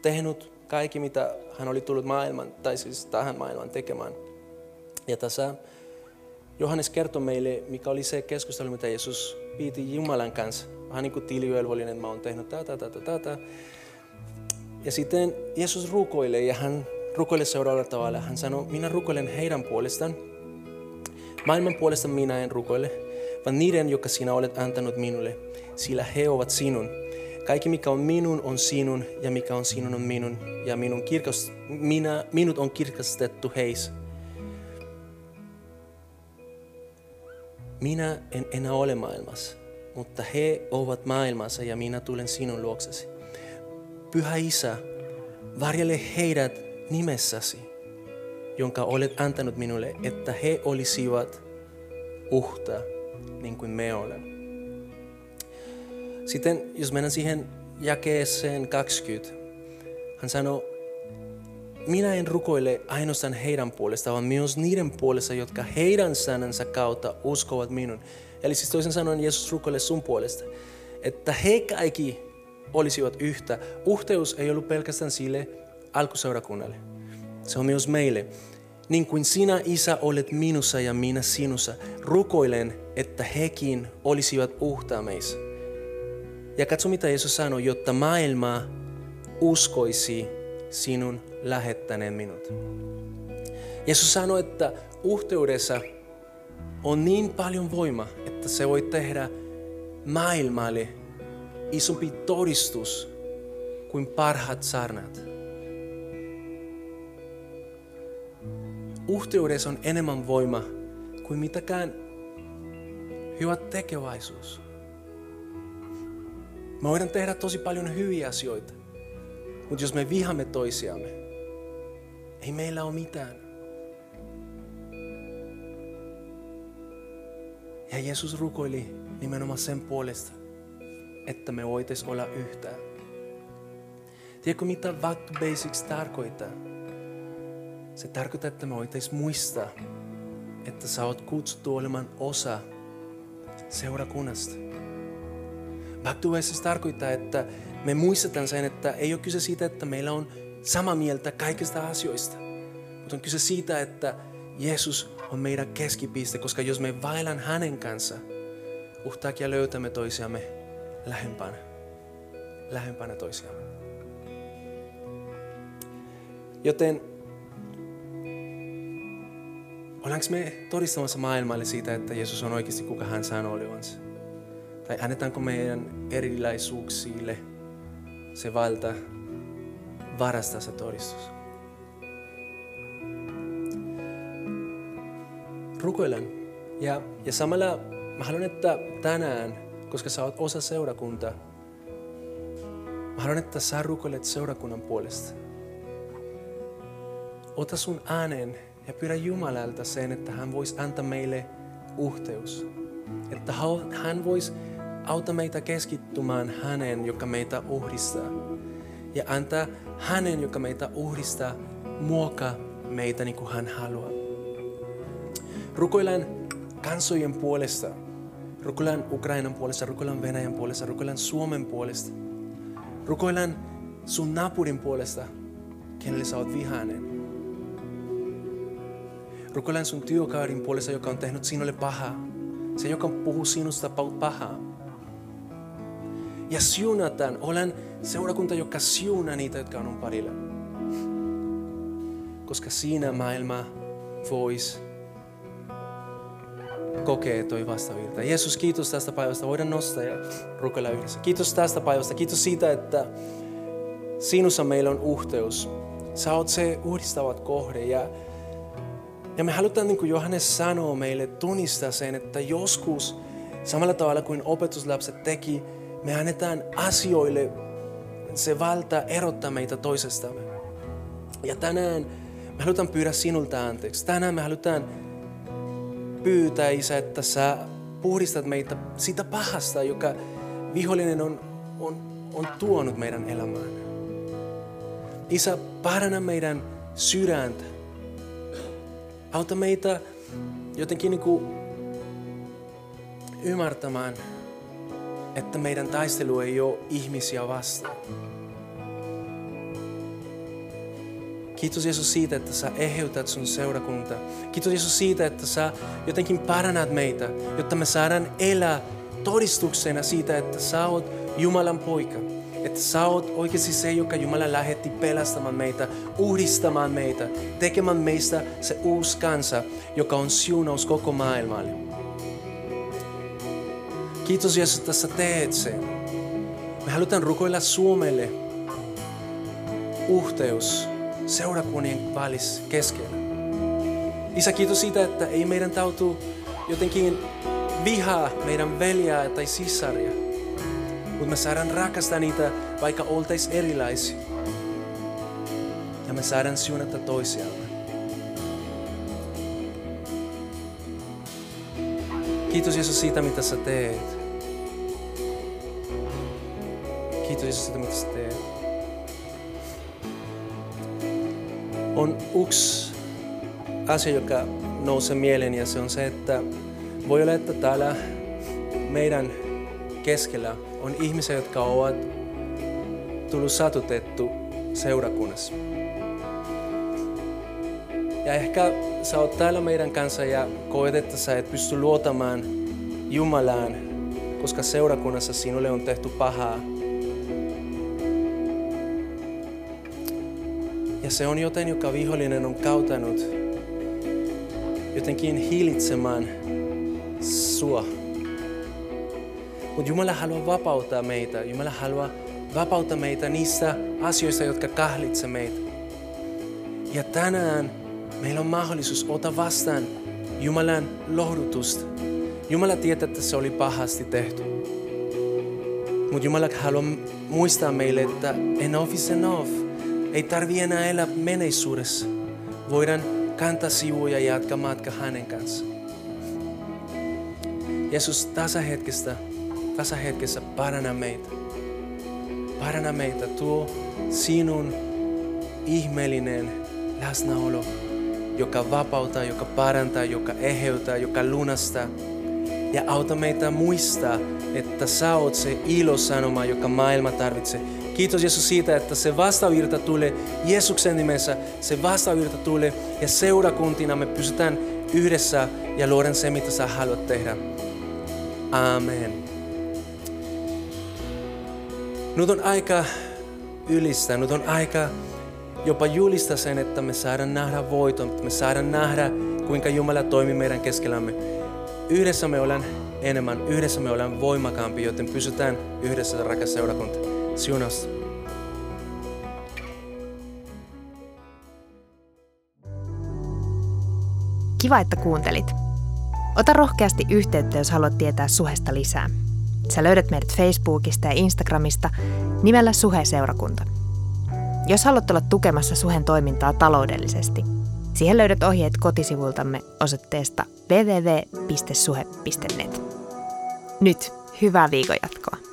[SPEAKER 1] tehnyt kaikki, mitä hän oli tullut maailman, tai siis tähän maailman tekemään. Ja tässä Johannes kertoo meille, mikä oli se keskustelu, mitä Jeesus piti Jumalan kanssa. Vähän niin kuin tilivelvollinen, että mä oon tehnyt tätä, tätä, tätä. Ja sitten Jeesus rukoilee ja hän rukoilee seuraavalla tavalla. Hän sanoo, minä rukoilen heidän puolestaan. Maailman puolesta minä en rukoile, vaan niiden, jotka sinä olet antanut minulle, sillä he ovat sinun. Kaikki mikä on minun on sinun ja mikä on sinun on minun ja minun kirkas, minä, minut on kirkastettu heissä. Minä en enää ole maailmassa, mutta he ovat maailmassa ja minä tulen sinun luoksesi. Pyhä Isä, varjele heidät nimessäsi, jonka olet antanut minulle, että he olisivat uhta niin kuin me olemme. Sitten jos mennään siihen jakeeseen 20, hän sanoo, minä en rukoile ainoastaan heidän puolestaan, vaan myös niiden puolesta, jotka heidän sanansa kautta uskovat minun. Eli siis toisin sanoen Jeesus rukoilee sun puolesta, että he kaikki olisivat yhtä. Uhteus ei ollut pelkästään sille alkuseurakunnalle. Se on myös meille. Niin kuin sinä, Isä, olet minussa ja minä sinussa, rukoilen, että hekin olisivat uhtaa meissä. Ja katso, mitä Jeesus sanoi, jotta maailma uskoisi sinun lähettäneen minut. Jeesus sanoi, että uhteudessa on niin paljon voima, että se voi tehdä maailmalle isompi todistus kuin parhaat sarnat. Uhteudessa on enemmän voima kuin mitäkään hyvä tekevaisuus. Me voidaan tehdä tosi paljon hyviä asioita, mutta jos me vihamme toisiamme, ei meillä ole mitään. Ja Jeesus rukoili nimenomaan sen puolesta, että me voitais olla yhtään. Tiedätkö mitä back to basics tarkoittaa? Se tarkoittaa, että me voitais muistaa, että sä oot kutsuttu olemaan osa seurakunnasta. Back to basics tarkoittaa, että me muistetaan sen, että ei ole kyse siitä, että meillä on sama mieltä kaikista asioista. Mutta on kyse siitä, että Jeesus on meidän keskipiste, koska jos me vaellan hänen kanssa, uhtakia löytämme toisiamme lähempänä. Lähempänä toisiamme. Joten ollaanko me todistamassa maailmalle siitä, että Jeesus on oikeasti kuka hän sanoo olevansa? Tai annetaanko meidän erilaisuuksille se valta varastaa se todistus? Rukoilen. Ja, ja samalla mä haluan, että tänään, koska sä oot osa seurakuntaa, mä haluan, että sä rukoilet seurakunnan puolesta. Ota sun äänen ja pyydä Jumalalta sen, että hän voisi antaa meille uhteus. Että hän voisi auttaa meitä keskittymään hänen, joka meitä uhdistaa. Ja antaa hänen, joka meitä uhdistaa, muokkaa meitä niin kuin hän haluaa. Rukoilen kansojen puolesta. Rukoilen Ukrainan puolesta, rukoilen Venäjän puolesta, rukoilen Suomen puolesta. Rukoilen sun naapurin puolesta, kenelle sä oot vihainen. Rukoilen sun työkaarin puolesta, joka on tehnyt sinulle pahaa. Se, joka puhuu sinusta pahaa. Ja siunataan. Olen seurakunta, joka siunaa niitä, jotka on parilla. Koska siinä maailma voisi kokee toi vastavirta. Jeesus, kiitos tästä päivästä. Voidaan nostaa ja rukoilla yhdessä. Kiitos tästä päivästä. Kiitos siitä, että sinussa meillä on uhteus. Sä oot se uhdistavat kohde. Ja, ja me halutaan, niin kuin Johannes sanoo meille, tunnistaa sen, että joskus samalla tavalla kuin opetuslapset teki, me annetaan asioille se valta erottaa meitä toisestamme. Ja tänään me halutaan pyydä sinulta anteeksi. Tänään me halutaan pyytää, Isä, että sä puhdistat meitä siitä pahasta, joka vihollinen on, on, on tuonut meidän elämään. Isä, paranna meidän sydäntä. Auta meitä jotenkin niin kuin ymmärtämään, että meidän taistelu ei ole ihmisiä vastaan. Kiitos Jeesus siitä, että sä eheytät sun seurakunta. Kiitos Jeesus siitä, että sä jotenkin parannat meitä, jotta me saadaan elää todistuksena siitä, että sä oot Jumalan poika. Että sä oot oikeasti se, joka Jumala lähetti pelastamaan meitä, uhdistamaan meitä, tekemään meistä se uusi kansa, joka on siunaus koko maailmalle. Kiitos Jeesus, että sä teet sen. Me halutaan rukoilla Suomelle uhteus seurakunnien välissä keskellä. Isä, kiitos siitä, että ei meidän tautu jotenkin vihaa meidän veljää tai sisaria, mutta me saadaan rakastaa niitä, vaikka oltais erilaisia. me saadaan siunata toisiamme. Kiitos Jeesus siitä, mitä sä teet. Kiitos Jeesus siitä, mitä sä teet. On yksi asia, joka nousee mieleen ja se on se, että voi olla, että täällä meidän keskellä on ihmisiä, jotka ovat tullut satutettu seurakunnassa. Ja ehkä sä oot täällä meidän kanssa ja koet, että sä et pysty luotamaan Jumalaan, koska seurakunnassa sinulle on tehty pahaa. Ja se on joten, joka vihollinen on kautanut jotenkin hillitsemään sua. Mutta Jumala haluaa vapauttaa meitä. Jumala haluaa vapauttaa meitä niistä asioista, jotka kahlitsevat meitä. Ja tänään meillä on mahdollisuus ottaa vastaan Jumalan lohdutusta. Jumala tietää, että se oli pahasti tehty. Mutta Jumala haluaa muistaa meille, että enough is enough. Ei tarvi enää elää menneisyydessä. Voidaan kantaa sivuja ja jatkaa matka hänen kanssa. Jeesus, tässä hetkestä, tässä hetkessä paranna meitä. Paranna meitä, tuo sinun ihmeellinen läsnäolo, joka vapauttaa, joka parantaa, joka eheyttää, joka lunastaa. Ja auta meitä muistaa, että sä oot se ilosanoma, joka maailma tarvitsee. Kiitos Jeesus siitä, että se vastavirta tulee Jeesuksen nimessä, se vastavirta tulee ja seurakuntina me pysytään yhdessä ja luodaan se, mitä sä haluat tehdä. Amen. Nyt on aika ylistää, nyt on aika jopa julistaa sen, että me saadaan nähdä voiton, että me saadaan nähdä, kuinka Jumala toimii meidän keskellämme. Yhdessä me ollaan enemmän, yhdessä me ollaan voimakkaampi, joten pysytään yhdessä, rakas seurakunta. Siunausta.
[SPEAKER 2] Kiva, että kuuntelit. Ota rohkeasti yhteyttä, jos haluat tietää Suhesta lisää. Sä löydät meidät Facebookista ja Instagramista nimellä Suhe-seurakunta. Jos haluat olla tukemassa Suhen toimintaa taloudellisesti, siihen löydät ohjeet kotisivultamme osoitteesta www.suhe.net. Nyt hyvää viikon jatkoa.